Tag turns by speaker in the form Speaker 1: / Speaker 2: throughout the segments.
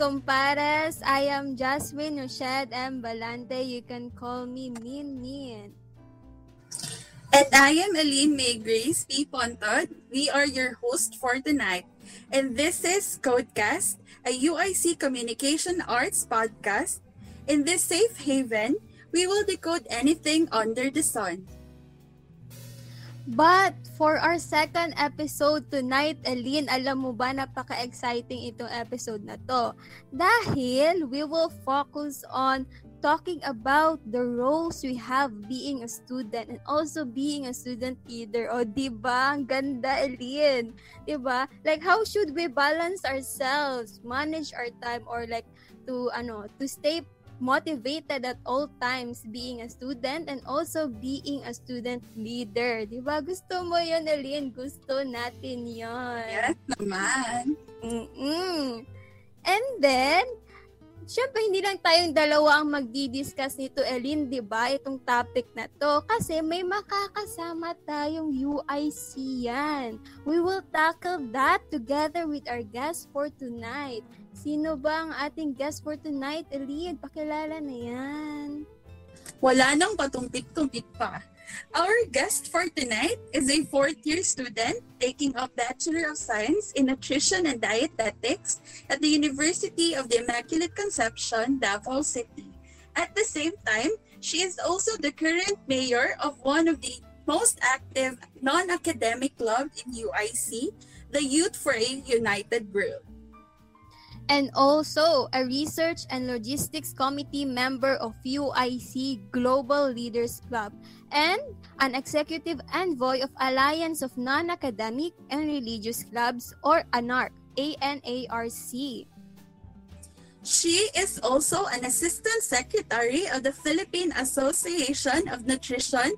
Speaker 1: compares. I am Jasmine Roched M. Balante. You can call me Min Min.
Speaker 2: And I am Aline May Grace P. Pontod. We are your host for tonight. And this is Codecast, a UIC Communication Arts podcast. In this safe haven, we will decode anything under the sun.
Speaker 1: But for our second episode tonight, Aline, alam mo ba napaka-exciting itong episode na to? Dahil we will focus on talking about the roles we have being a student and also being a student leader. O, di ba? Ang ganda, Aline. Di ba? Like, how should we balance ourselves, manage our time, or like, to, ano, to stay motivated at all times being a student and also being a student leader. Di ba? Gusto mo yun, Aline? Gusto natin yun.
Speaker 2: Yes naman.
Speaker 1: Mm-mm. And then, syempre hindi lang tayong dalawa ang magdi-discuss nito, Elin, di ba? Itong topic na to. Kasi may makakasama tayong UIC yan. We will tackle that together with our guest for tonight. Sino ba ang ating guest for tonight, Elin? Pakilala na yan.
Speaker 2: Wala nang patumpik-tumpik pa. Our guest for tonight is a fourth-year student taking a Bachelor of Science in Nutrition and Dietetics at the University of the Immaculate Conception, Davao City. At the same time, she is also the current mayor of one of the most active non-academic club in UIC, the Youth for a United World.
Speaker 1: And also a research and logistics committee member of UIC Global Leaders Club and an executive envoy of Alliance of Non-Academic and Religious Clubs or ANARC, A-N-A-R-C.
Speaker 2: She is also an assistant secretary of the Philippine Association of Nutrition,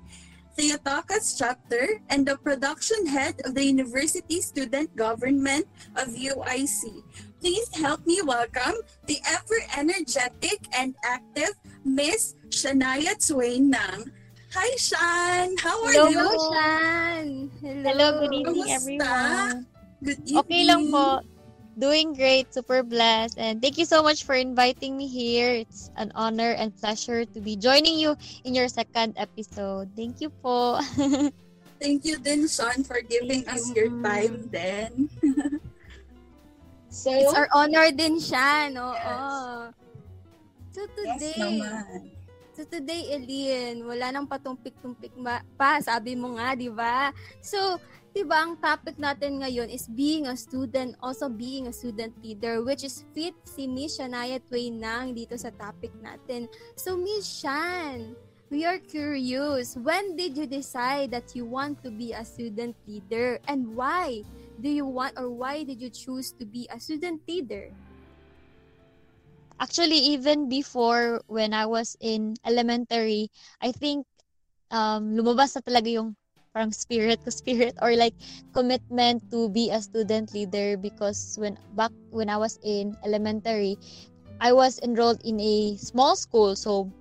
Speaker 2: Theotokos chapter, and the production head of the University Student Government of UIC. Please help me welcome the ever-energetic and active Miss Shania Twain Nang. Hi, Shan! How are
Speaker 1: Hello,
Speaker 2: you?
Speaker 1: Shan! Hello.
Speaker 3: Hello, good evening
Speaker 2: Kamusta?
Speaker 3: everyone.
Speaker 2: Good evening.
Speaker 3: Okay lang po. Doing great, super blessed. And thank you so much for inviting me here. It's an honor and pleasure to be joining you in your second episode. Thank you po.
Speaker 2: Thank you din, Sean, for giving us your time then. so,
Speaker 1: It's our honor din siya, no?
Speaker 2: Yes.
Speaker 1: So
Speaker 2: yes
Speaker 1: today,
Speaker 2: naman.
Speaker 1: so today, Elin, wala nang patumpik-tumpik ma- pa, sabi mo nga, di ba? So, di ba, ang topic natin ngayon is being a student, also being a student leader, which is fit si Miss Shania Twain Nang dito sa topic natin. So, Miss Shan, we are curious, when did you decide that you want to be a student leader and why? do you want or why did you choose to be a student leader?
Speaker 3: Actually, even before when I was in elementary, I think um, lumabas na talaga yung parang spirit ko spirit or like commitment to be a student leader because when back when I was in elementary, I was enrolled in a small school so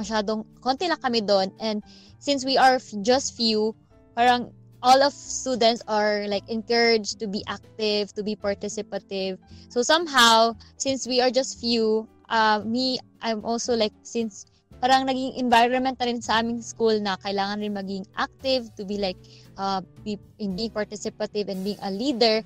Speaker 3: masyadong konti lang kami doon and since we are just few, parang all of students are like encouraged to be active, to be participative. So somehow, since we are just few, uh, me, I'm also like, since parang naging environment na rin sa aming school na kailangan rin maging active, to be like, uh, be, in being participative and being a leader,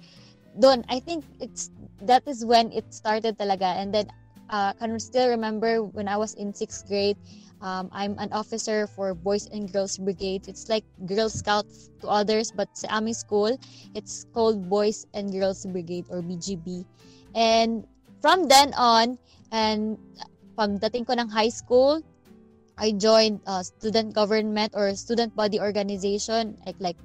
Speaker 3: doon, I think it's, that is when it started talaga. And then, uh, can still remember when I was in sixth grade, um, I'm an officer for Boys and Girls Brigade. It's like Girl Scout to others, but sa aming school, it's called Boys and Girls Brigade or BGB. And from then on, and pagdating ko ng high school, I joined uh, student government or student body organization. Like, like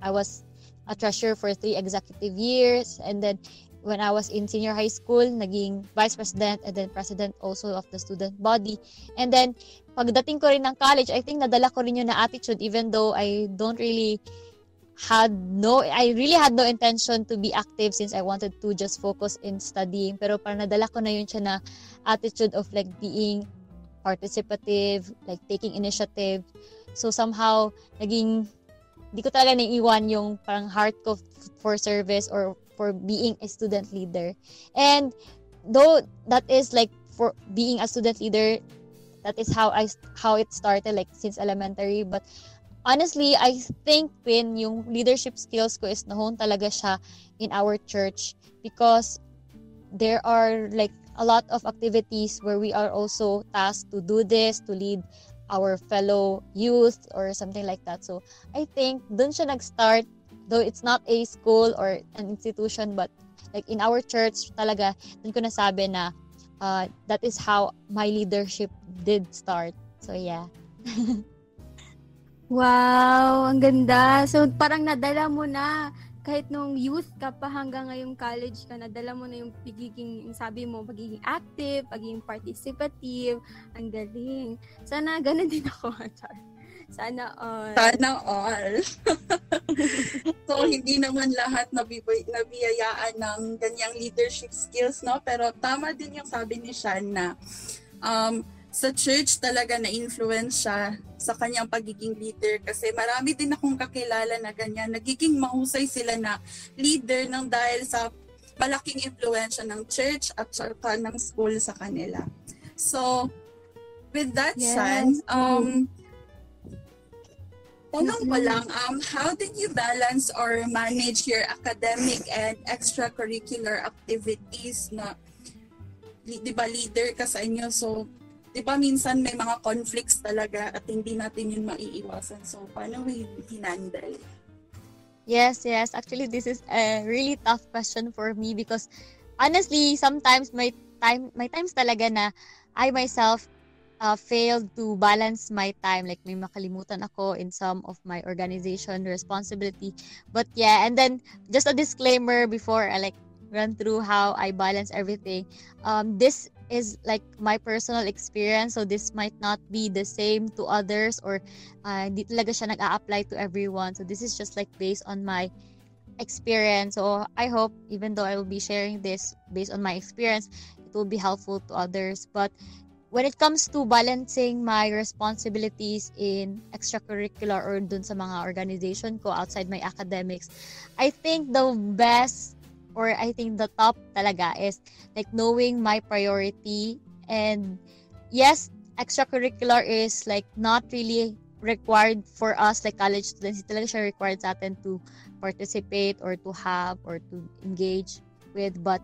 Speaker 3: I was a treasurer for three executive years. And then when I was in senior high school, naging vice president and then president also of the student body. And then pagdating ko rin ng college, I think nadala ko rin yun na attitude even though I don't really had no, I really had no intention to be active since I wanted to just focus in studying. Pero parang nadala ko na yun siya na attitude of like being participative, like taking initiative. So somehow, naging, di ko talaga naiiwan yung parang heart ko for service or for being a student leader. And though that is like for being a student leader that is how I how it started like since elementary but honestly I think when yung leadership skills ko is nahon talaga siya in our church because there are like a lot of activities where we are also tasked to do this to lead our fellow youth or something like that so I think dun siya nag-start though it's not a school or an institution but like in our church talaga dun ko nasabi na uh, that is how my leadership did start so yeah
Speaker 1: wow ang ganda so parang nadala mo na kahit nung youth ka pa hanggang ngayong college ka, nadala mo na yung pagiging, yung sabi mo, pagiging active, pagiging participative, ang galing. Sana ganun din ako, Char. Sana all.
Speaker 2: Sana all. so, hindi naman lahat nabibay, nabiyayaan ng ganyang leadership skills, no? Pero tama din yung sabi ni Shan na um, sa church talaga na-influence siya sa kanyang pagiging leader kasi marami din akong kakilala na ganyan. Nagiging mahusay sila na leader ng dahil sa malaking influensya ng church at saka ng school sa kanila. So, with that yes. said, um, Tanong ko lang, um, how did you balance or manage your academic and extracurricular activities na, di ba, leader ka sa inyo, so, di ba, minsan may mga conflicts talaga at hindi natin yun maiiwasan. So, paano we hinandle?
Speaker 3: Yes, yes. Actually, this is a really tough question for me because honestly, sometimes my time, my times talaga na I myself uh, failed to balance my time. Like, may makalimutan ako in some of my organization responsibility. But yeah, and then just a disclaimer before I like run through how I balance everything. Um, this is like my personal experience. So this might not be the same to others or uh, hindi talaga siya nag-a-apply to everyone. So this is just like based on my experience. So I hope even though I will be sharing this based on my experience, it will be helpful to others. But when it comes to balancing my responsibilities in extracurricular or dun sa mga organization ko outside my academics, I think the best or I think the top talaga is like knowing my priority and yes, extracurricular is like not really required for us like college students. Hindi talaga siya required sa atin to participate or to have or to engage with but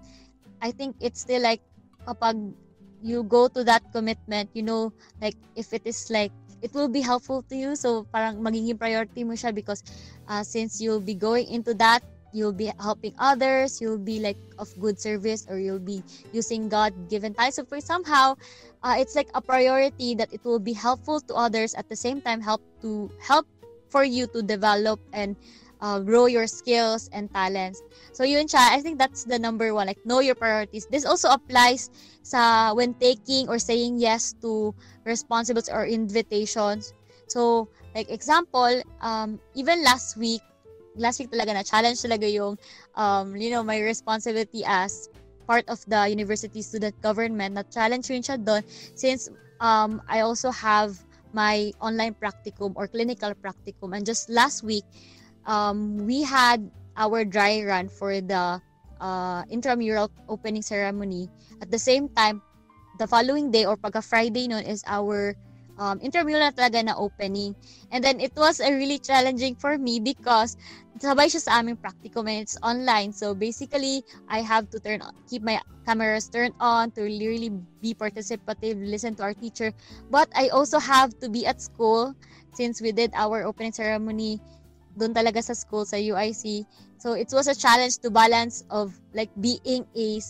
Speaker 3: I think it's still like kapag you go to that commitment, you know, like if it is like it will be helpful to you. So parang magiging priority mo siya because uh, since you'll be going into that, you'll be helping others, you'll be like of good service or you'll be using God given time. So for somehow, uh, it's like a priority that it will be helpful to others at the same time help to help for you to develop and uh, grow your skills and talents. So yun siya, I think that's the number one, like know your priorities. This also applies sa when taking or saying yes to responsibilities or invitations. So like example, um, even last week, last week talaga na challenge talaga yung um, you know, my responsibility as part of the university student government na challenge rin siya doon since um, I also have my online practicum or clinical practicum and just last week um, we had our dry run for the uh, intramural opening ceremony. At the same time, the following day or pagka Friday noon is our um, intramural na talaga na opening. And then it was a really challenging for me because sabay siya sa aming practicum and it's online. So basically, I have to turn on, keep my cameras turned on to really be participative, listen to our teacher. But I also have to be at school since we did our opening ceremony doon talaga sa school sa UIC. So it was a challenge to balance of like being a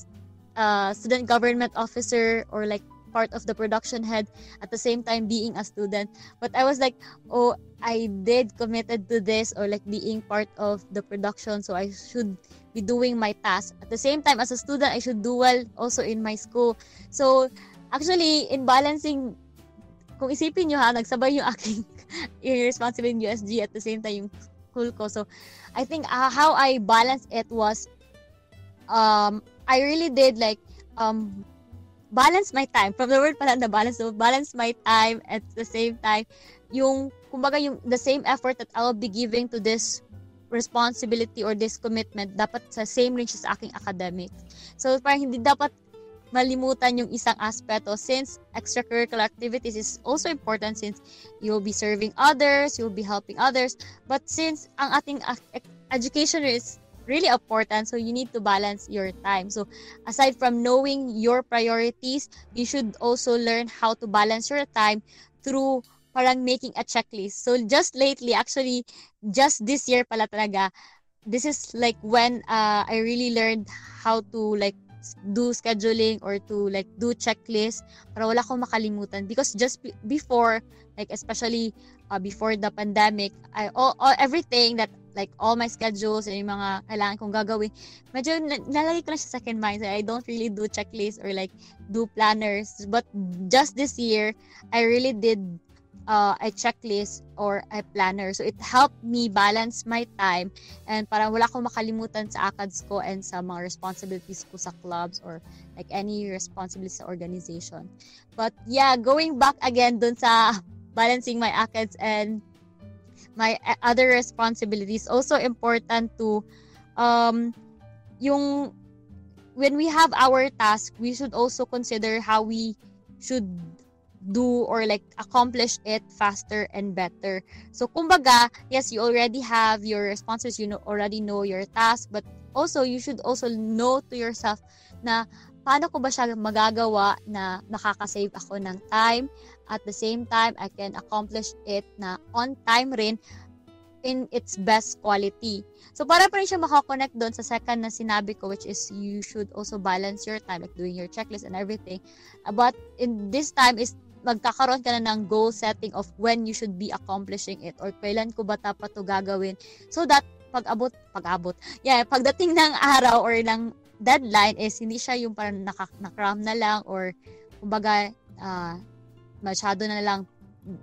Speaker 3: uh, student government officer or like part of the production head at the same time being a student. But i was like oh i did committed to this or like being part of the production so i should be doing my task. At the same time as a student i should do well also in my school. So actually in balancing kung isipin nyo ha nagsabay yung aking irresponsible USG at the same time yung school ko. So, I think uh, how I balanced it was, um, I really did like, um, balance my time. From the word pala na balance, so balance my time at the same time, yung, kumbaga yung, the same effort that I'll be giving to this responsibility or this commitment, dapat sa same siya sa aking academics. So, parang hindi dapat malimutan yung isang aspeto since extracurricular activities is also important since you'll be serving others, you'll be helping others. But since ang ating education is really important, so you need to balance your time. So aside from knowing your priorities, you should also learn how to balance your time through parang making a checklist. So just lately, actually, just this year pala talaga, this is like when uh, I really learned how to like do scheduling or to like do checklist para wala akong makalimutan. Because just before like especially uh, before the pandemic I all, all everything that like all my schedules and yung mga kailangan kong gagawin medyo nalagay ko na siya second mind. So I don't really do checklist or like do planners. But just this year I really did uh, a checklist or a planner. So it helped me balance my time and para wala akong makalimutan sa ACADS ko and sa mga responsibilities ko sa clubs or like any responsibilities sa organization. But yeah, going back again dun sa balancing my ACADS and my other responsibilities, also important to um, yung when we have our task, we should also consider how we should do or like accomplish it faster and better. So kumbaga, yes, you already have your responses, you know, already know your task, but also you should also know to yourself na paano ko ba siya magagawa na makakasave ako ng time at the same time I can accomplish it na on time rin in its best quality. So para pa rin siya makakonect doon sa second na sinabi ko which is you should also balance your time like doing your checklist and everything. But in this time is magkakaroon ka na ng goal setting of when you should be accomplishing it or kailan ko ba dapat to gagawin. So that pag abot pag abot yeah pagdating ng araw or ng deadline is hindi siya yung parang nakakram na lang or kumbaga uh, masyado na lang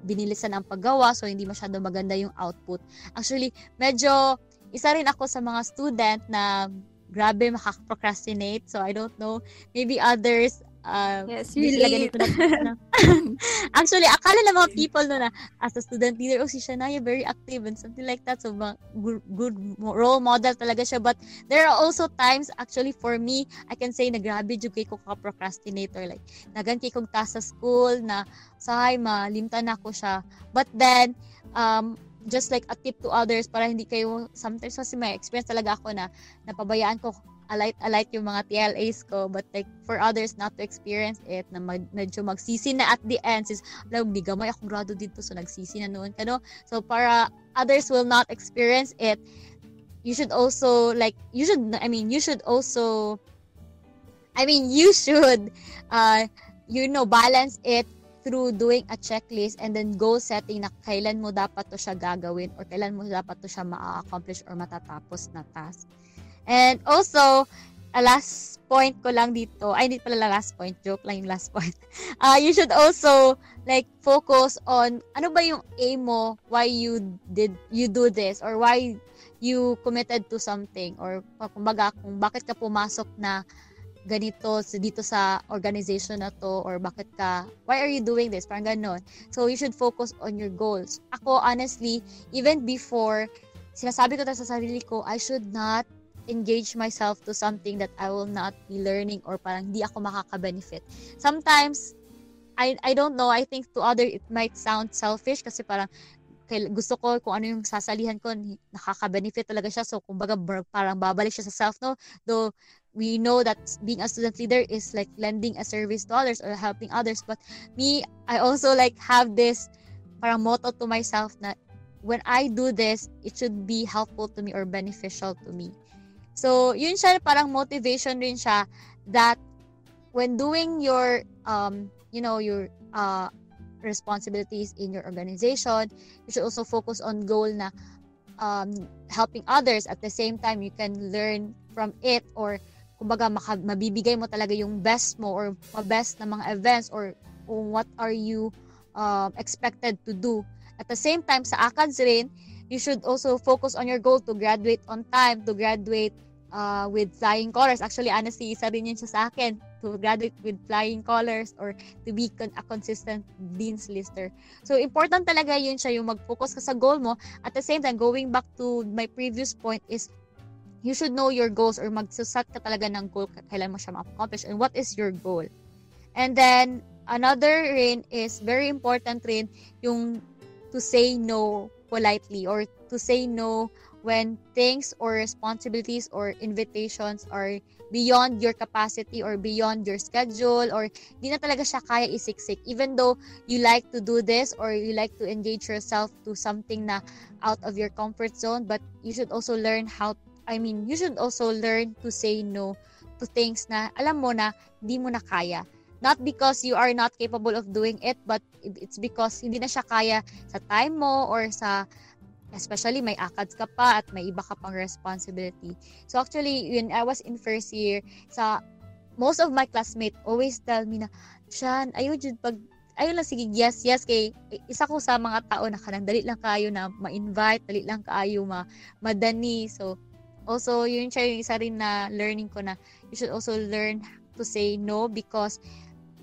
Speaker 3: binilisan ang paggawa so hindi masyado maganda yung output. Actually medyo isa rin ako sa mga student na grabe makaka-procrastinate so I don't know. Maybe others
Speaker 1: Uh, yes, really.
Speaker 3: Na, Actually, akala ng mga people no na as a student leader, oh si Shania very active and something like that. So, good, good role model talaga siya. But there are also times, actually for me, I can say na grabe jud kay ko ka-procrastinator. Like, nagan kay kong ta sa school na sahay malimtan na ko siya. But then, um, just like a tip to others para hindi kayo sometimes kasi may experience talaga ako na napabayaan ko alight-alight yung mga TLAs ko but like for others not to experience it na mag, medyo magsisi na at the end since alam di gamay akong grado dito so nagsisi na noon kano so para others will not experience it you should also like you should I mean you should also I mean you should uh you know balance it through doing a checklist and then goal setting na kailan mo dapat to siya gagawin or kailan mo dapat to siya ma-accomplish or matatapos na task. And also, a last point ko lang dito, ay hindi pala last point, joke lang yung last point. Uh, you should also like focus on ano ba yung aim mo, why you did you do this? Or why you committed to something? Or kumbaga kung bakit ka pumasok na ganito dito sa organization na to? Or bakit ka why are you doing this? Parang ganon so you should focus on your goals. Ako honestly even before sinasabi ko sa sarili ko I should not engage myself to something that I will not be learning or parang hindi ako makaka-benefit. Sometimes, I, I don't know, I think to other it might sound selfish kasi parang gusto ko kung ano yung sasalihan ko, nakaka-benefit talaga siya. So, kumbaga, parang babalik siya sa self, no? Though, we know that being a student leader is like lending a service to others or helping others. But me, I also like have this parang motto to myself na when I do this, it should be helpful to me or beneficial to me. So, yun siya parang motivation rin siya that when doing your um you know your uh responsibilities in your organization, you should also focus on goal na um, helping others at the same time you can learn from it or kumbaga maka, mabibigay mo talaga yung best mo or best na mga events or, or what are you um, expected to do. At the same time, sa ACADS rin, you should also focus on your goal to graduate on time, to graduate uh, with flying colors. Actually, honestly, isa rin yun siya sa akin to graduate with flying colors or to be con- a consistent dean's lister. So, important talaga yun siya yung mag-focus ka sa goal mo. At the same time, going back to my previous point is you should know your goals or magsusat ka talaga ng goal kailan mo siya ma-accomplish and what is your goal. And then, another rin is very important rin yung to say no politely or to say no when things or responsibilities or invitations are beyond your capacity or beyond your schedule or di na talaga siya kaya isiksik. Even though you like to do this or you like to engage yourself to something na out of your comfort zone but you should also learn how I mean you should also learn to say no to things na alam mo na di mo na kaya. Not because you are not capable of doing it but it's because hindi na siya kaya sa time mo or sa especially may akads ka pa at may iba ka pang responsibility. So actually, when I was in first year, sa most of my classmates always tell me na, Shan, ayaw jud pag ayun lang sige yes yes kay isa ko sa mga tao na kanang dali lang kayo na ma-invite dali lang kayo ma madani so also yun siya yung isa rin na learning ko na you should also learn to say no because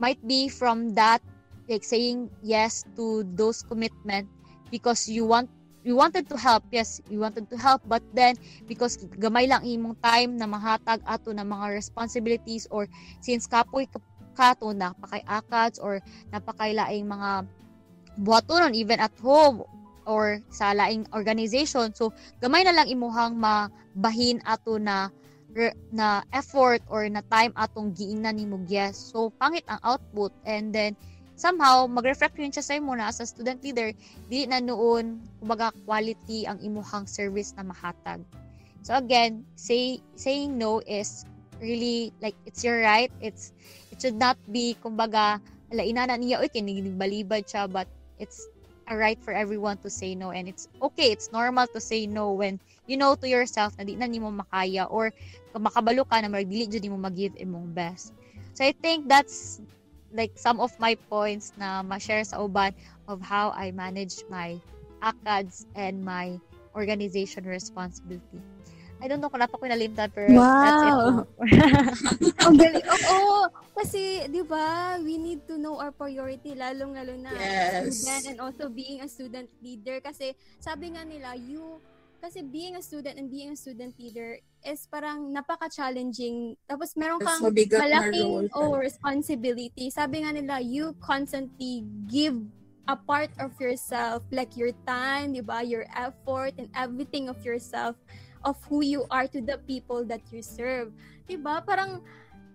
Speaker 3: might be from that like saying yes to those commitment because you want we wanted to help yes we wanted to help but then because gamay lang imong time na mahatag ato na mga responsibilities or since kapoy kato napakay akads or napakay laing mga buhatonon even at home or sa laing organization. So gamay na lang imuhang mabahin ato na na effort or na time atong giingnan nimo yes. So pangit ang output. And then somehow mag-reflect yun siya sa imo na as a student leader. Di na noon kumbaga quality ang imuhang service na mahatag. So again say saying no is really like it's your right. It's it should not be kumbaga ala inana niya oy kinibalibad siya but it's a right for everyone to say no. And it's okay it's normal to say no when you know to yourself na di na nimo makaya or makabalo ka na magdili jud nimo mag-give imong best. So i think that's like some of my points na ma-share sa uban of how I manage my ACADS and my organization responsibility. I don't know kung napa ko nalimtan pero wow. that's it.
Speaker 1: Ang galing. Oo, oh, kasi 'di ba, we need to know our priority lalong lalo na
Speaker 2: yes.
Speaker 1: student and also being a student leader kasi sabi nga nila you kasi being a student and being a student leader is parang napaka-challenging. Tapos meron kang malaking oh, responsibility. Sabi nga nila, you constantly give a part of yourself, like your time, di ba? Your effort and everything of yourself, of who you are to the people that you serve. Di ba? Parang,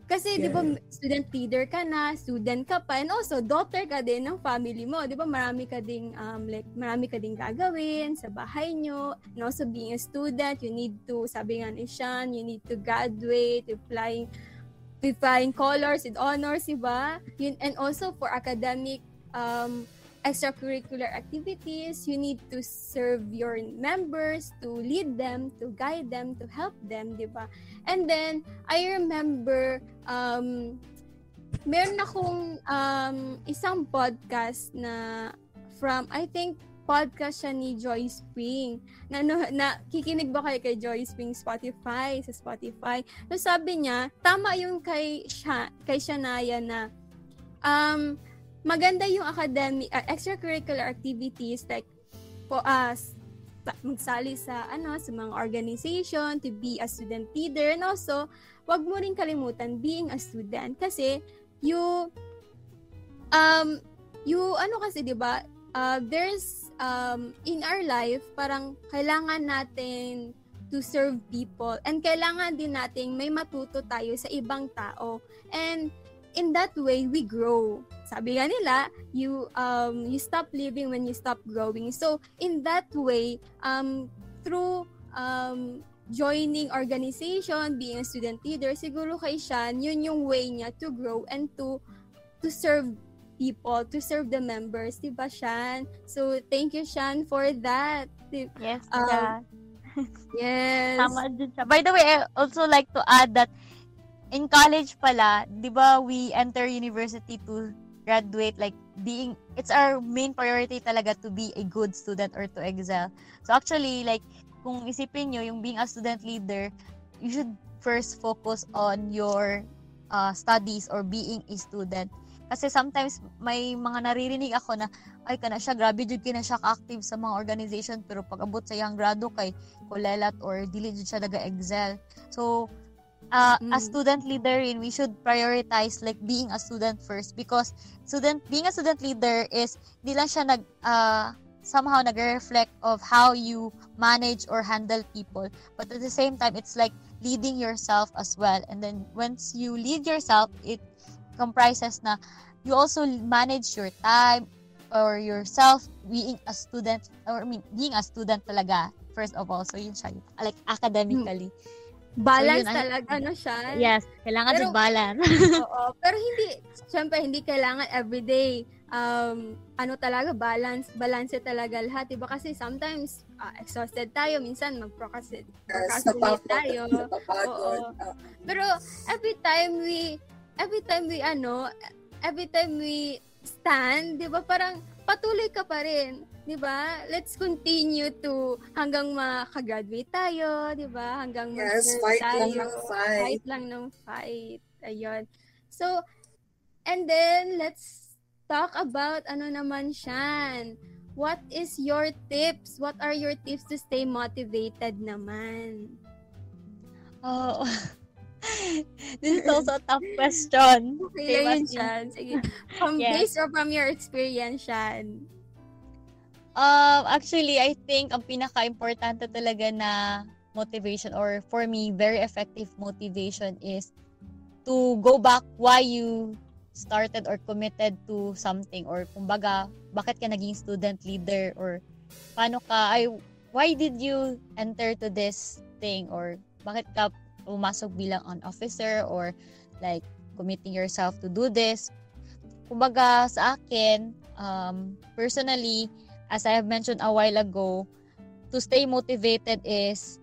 Speaker 1: kasi, yeah. di ba, student leader ka na, student ka pa, and also, daughter ka din ng family mo. Di ba, marami ka ding, um, like, marami ka ding gagawin sa bahay nyo. And also, being a student, you need to, sabi nga ni Sean, you need to graduate, to flying, with flying colors, with honors, di ba? Yun, and also, for academic, um, extracurricular activities, you need to serve your members, to lead them, to guide them, to help them, di ba? And then, I remember, um, meron akong um, isang podcast na from, I think, podcast siya ni Joy Spring. Na, na, na kikinig ba kayo kay Joy Spring Spotify, sa Spotify? So sabi niya, tama yung kay, siya, kay Shania na um, maganda yung academic uh, extracurricular activities like po us uh, magsali sa ano sa mga organization to be a student leader. And also wag mo rin kalimutan being a student kasi you um you ano kasi 'di ba? Uh, there's um in our life parang kailangan natin to serve people and kailangan din nating may matuto tayo sa ibang tao. And in that way we grow sabi nga nila, you um you stop living when you stop growing. So in that way, um through um joining organization, being a student leader, siguro kay Shan, yun yung way niya to grow and to to serve people, to serve the members, di ba, Shan? So, thank you, Shan, for that.
Speaker 3: Yes, um, yeah.
Speaker 1: yes.
Speaker 3: Tama din siya. By the way, I also like to add that in college pala, di ba, we enter university to graduate like being it's our main priority talaga to be a good student or to excel so actually like kung isipin nyo yung being a student leader you should first focus on your uh, studies or being a student Kasi sometimes may mga naririnig ako na ay kana siya grabe jud kina siya active sa mga organization pero pag abot sa iyang grado kay kulelat or dili jud siya naga-excel. So uh, mm. as student leader in we should prioritize like being a student first because student being a student leader is di lang siya nag uh, somehow nag-reflect of how you manage or handle people. But at the same time it's like leading yourself as well. And then once you lead yourself it comprises na you also manage your time or yourself being a student or I mean being a student talaga first of all. So yun siya like academically
Speaker 1: balance so, yun, talaga no siya
Speaker 3: yes kailangan pero, balance
Speaker 1: oo pero hindi syempre hindi kailangan everyday um ano talaga balance balance talaga lahat diba kasi sometimes uh, exhausted tayo minsan mag-procrastinate procrastinate tayo. oo. pero every time we every time we ano, every time we stand, 'di ba? Parang patuloy ka pa rin, 'di ba? Let's continue to hanggang makagraduate tayo, 'di ba? Hanggang
Speaker 2: yes, fight tayo. lang ng fight.
Speaker 1: Fight lang ng fight. Ayun. So, and then let's talk about ano naman siya. What is your tips? What are your tips to stay motivated naman?
Speaker 3: Oh, This is also a tough question.
Speaker 1: Okay lang yun, Shan. Sige. From yes. based or from your experience, Shan?
Speaker 3: Um, actually, I think ang pinaka-importante talaga na motivation or for me, very effective motivation is to go back why you started or committed to something or kumbaga, bakit ka naging student leader or paano ka, ay, why did you enter to this thing or bakit ka pumasok bilang an officer or like committing yourself to do this. Kumbaga sa akin, um, personally, as I have mentioned a while ago, to stay motivated is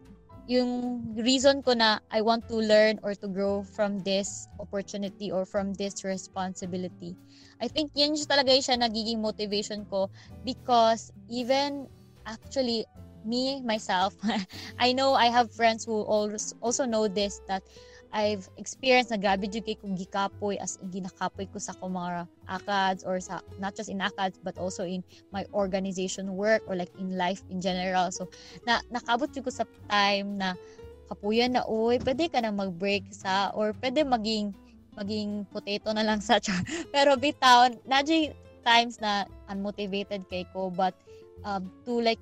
Speaker 3: yung reason ko na I want to learn or to grow from this opportunity or from this responsibility. I think yan talaga siya nagiging motivation ko because even actually me myself I know I have friends who also know this that I've experienced na grabe jud kay kong gikapoy as ginakapoy ko sa ko mga ACADS or sa not just in ACADS but also in my organization work or like in life in general. So na nakabot jud ko sa time na kapuyan na oy, pwede ka na mag-break sa or pwede maging maging potato na lang sa pero bitaw na times na unmotivated kay ko but um, to like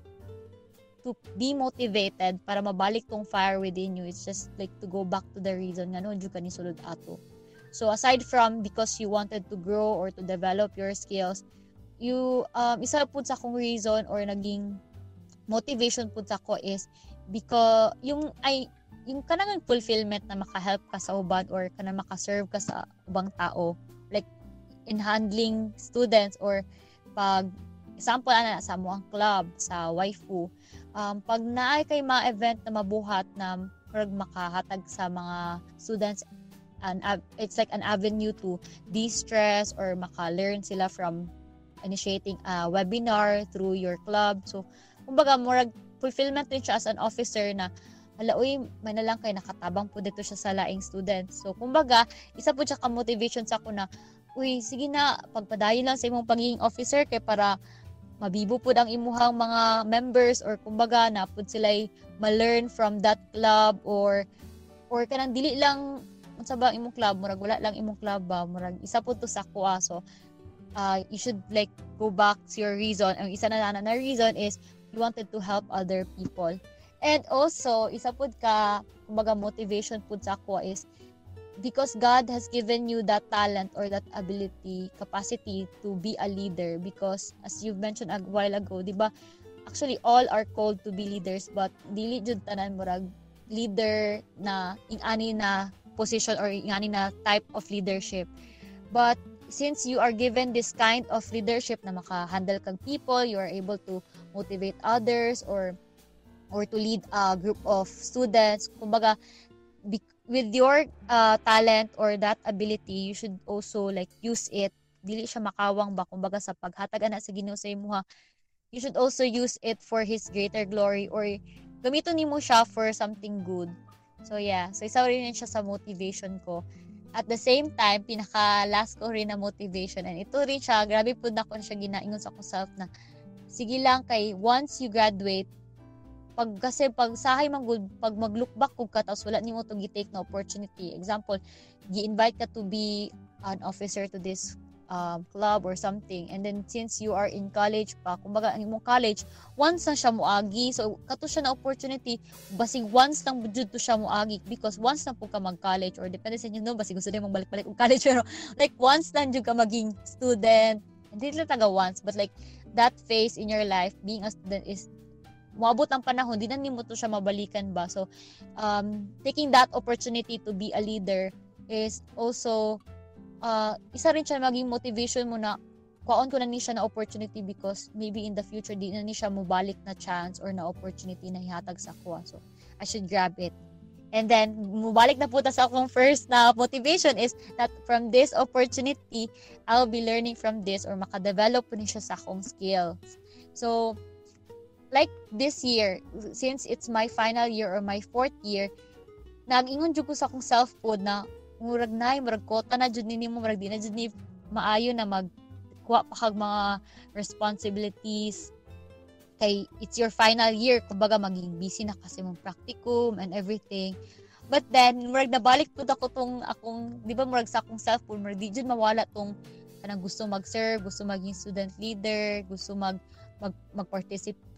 Speaker 3: to be motivated para mabalik tong fire within you. It's just like to go back to the reason nga no, ka ni sulod ato. So aside from because you wanted to grow or to develop your skills, you um isa pud sa kong reason or naging motivation pud sa ko is because yung ay yung kanang fulfillment na maka-help ka sa uban or kana maka-serve ka sa ubang tao like in handling students or pag example ana sa mo ang club sa waifu um, pag naay kay mga event na mabuhat na murag makahatag sa mga students an it's like an avenue to de-stress or maka-learn sila from initiating a webinar through your club. So kumbaga murag fulfillment din siya as an officer na hala uy may na lang kay nakatabang po dito siya sa laing students. So kumbaga isa po siya ka motivation sa ako na uy sige na pagpadayon lang sa imong pagiging officer kay para mabibo pud ang imuhang mga members or kumbaga na pud sila ma-learn from that club or or kanang dili lang unsa ba imong club? Murag wala lang imong club ba? Murag isa pud to sa kuha. So uh, you should like go back to your reason. Ang isa na na, na reason is you wanted to help other people. And also isa pud ka kumbaga motivation pud sa kuha is because God has given you that talent or that ability, capacity to be a leader because as you've mentioned a while ago, 'di ba? Actually all are called to be leaders but dili jud tanan murag leader na ingani na position or ingani na type of leadership. But since you are given this kind of leadership na maka-handle kang people, you are able to motivate others or or to lead a group of students. Kumbaga, with your uh, talent or that ability, you should also like use it. Dili siya makawang ba kumbaga sa paghatag ana sa Ginoo sa imuha. You should also use it for his greater glory or gamiton nimo siya for something good. So yeah, so isa rin siya sa motivation ko at the same time, pinaka last ko rin na motivation and ito rin siya, grabe po na ko siya ginaingon sa akong self na sige lang kay once you graduate, pag kasi pag sahay man good pag mag-look back kung ka tapos wala nimo to gi-take na opportunity. Example gi-invite ka to be an officer to this um, club or something. And then since you are in college pa kumbaga ang imong college once na siya moagi so kato siya na opportunity basig once lang jud to siya moagi. Because once na po ka mag college or depende sa inyo no basig gusto mong balik-balik og college pero like once lang jud ka maging student. Hindi lang taga once but like that phase in your life being a student is moabot ang panahon di na nimo to siya mabalikan ba so um taking that opportunity to be a leader is also uh, isa rin siya maging motivation mo na kuon ko na ni siya na opportunity because maybe in the future di na ni siya mubalik na chance or na opportunity na ihatag sa kuha. So, I should grab it. And then, mubalik na po sa akong first na motivation is that from this opportunity, I'll be learning from this or makadevelop po ni siya sa akong skills. So, like this year, since it's my final year or my fourth year, nag-ingon ko sa akong self-food na murag nay murag kota na jud nimo murag di na jud ni maayo na mag kuha pa kag mga responsibilities. Kay it's your final year kumbaga maging busy na kasi mong practicum and everything. But then murag nabalik pud ako tong akong di ba murag sa akong self pud murag di jud mawala tong kanang gusto mag-serve gusto maging student leader gusto mag mag mag-participate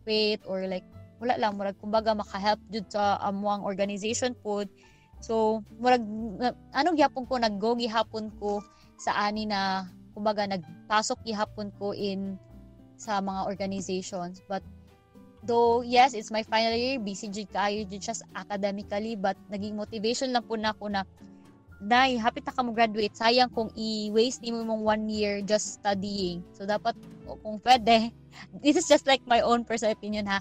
Speaker 3: or like wala lang murag kumbaga maka-help jud sa amuang organization pud So, murag ano gyapon ko naggo gihapon ko sa ani na kumbaga nagpasok gihapon ko in sa mga organizations. But though yes, it's my final year, busy jud kaayo jud siya academically, but naging motivation lang po na ako na Nay, happy ta ka mo graduate. Sayang kung i-waste nimo mong one year just studying. So, dapat, kung pwede, this is just like my own personal opinion ha.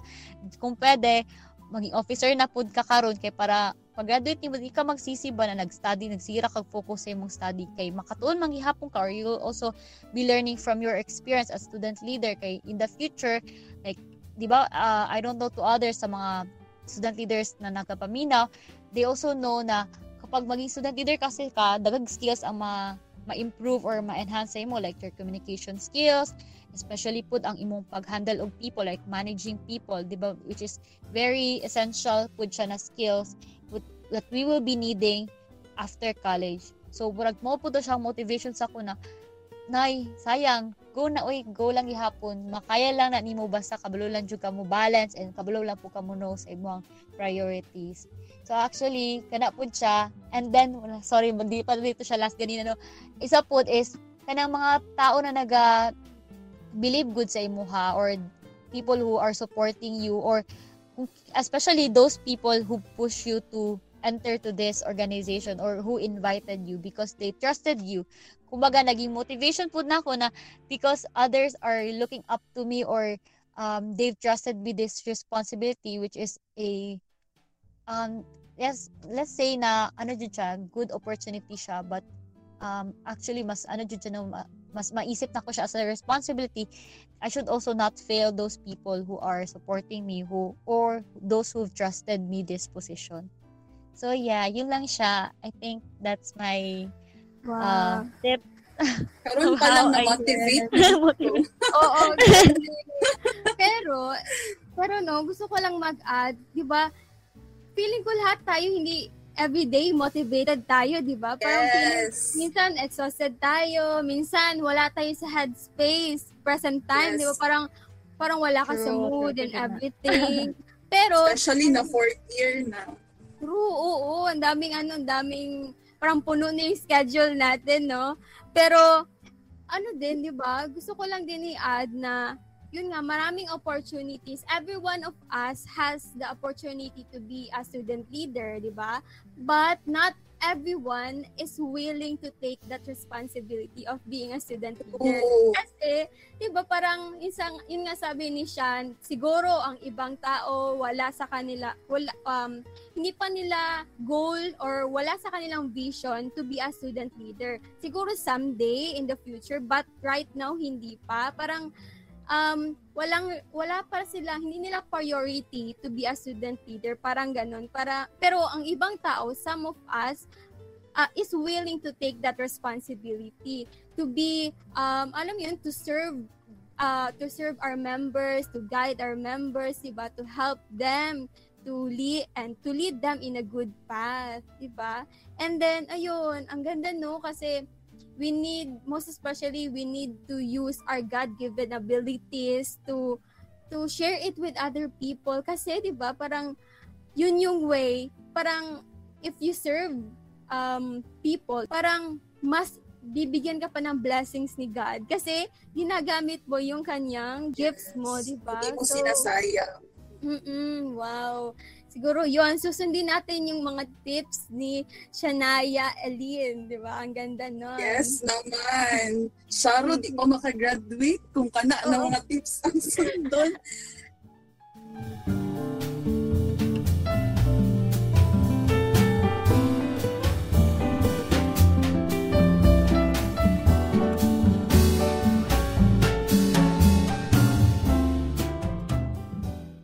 Speaker 3: Kung pwede, maging officer na pud ka karon kay para pag-graduate nimo di ka magsisi ba na nag-study nagsira kag focus sa imong study kay makatuon man gihapon ka or you also be learning from your experience as student leader kay in the future like di ba uh, I don't know to others sa mga student leaders na nagkapaminaw they also know na kapag maging student leader kasi ka dagag skills ang ma ma-improve or ma-enhance imo like your communication skills especially pud ang imong pag-handle og people like managing people di ba which is very essential pud siya na skills that we will be needing after college. So, burag mo to siyang motivation sa ko na, Nay, sayang, go na oy, go lang gihapon. Makaya lang na nimo basta kabalo lang jud ka mo balance and kabalo lang po ka mo know sa imong priorities. So actually, kana pud siya. And then, sorry, hindi pa dito siya last ganina no. Isa pud is kanang mga tao na naga believe good sa imuha or people who are supporting you or especially those people who push you to enter to this organization or who invited you because they trusted you. Kumbaga, naging motivation po na ako na because others are looking up to me or um, they've trusted me this responsibility which is a um, yes, let's say na ano dyan siya, good opportunity siya but um, actually mas ano dyan siya, no, mas maisip na ko siya as a responsibility, I should also not fail those people who are supporting me who or those who've trusted me this position. So yeah, yun lang siya. I think that's my wow. uh, tip.
Speaker 2: Karoon pa lang na-motivate.
Speaker 1: Oo. pero, pero no, gusto ko lang mag-add, di ba, feeling ko lahat tayo hindi everyday motivated tayo, di ba? Parang yes. feeling, minsan exhausted tayo, minsan wala tayo sa headspace, present time, yes. di ba? Parang, parang wala ka True. sa mood and everything. Pero,
Speaker 2: especially na fourth year na.
Speaker 1: True, oo. Ang daming ano, ang daming parang puno na yung schedule natin, no? Pero, ano din, di ba? Gusto ko lang din i-add na, yun nga, maraming opportunities. Every one of us has the opportunity to be a student leader, di ba? But not everyone is willing to take that responsibility of being a student leader.
Speaker 2: Ooh.
Speaker 1: Kasi, di ba parang isang, yun nga sabi ni Sean, siguro ang ibang tao wala sa kanila, wala, um, hindi pa nila goal or wala sa kanilang vision to be a student leader. Siguro someday in the future, but right now hindi pa. Parang, um, walang wala pa sila hindi nila priority to be a student leader parang ganun. Para pero ang ibang tao some of us uh, is willing to take that responsibility to be um alam yun to serve uh, to serve our members to guide our members diba to help them to lead and to lead them in a good path diba and then ayun ang ganda no? Kasi we need most especially we need to use our god-given abilities to to share it with other people kasi 'di ba parang yun yung way parang if you serve um people parang mas bibigyan ka pa ng blessings ni God kasi ginagamit mo yung kanyang gifts mo, di ba?
Speaker 2: Hindi mo sinasayang.
Speaker 1: Mm-mm, wow siguro yon susundin natin yung mga tips ni Shania Elin, di ba? Ang ganda nun.
Speaker 2: Yes naman. Sharo, di mo makagraduate kung kana oh.
Speaker 1: ng
Speaker 2: mga tips ang sundon.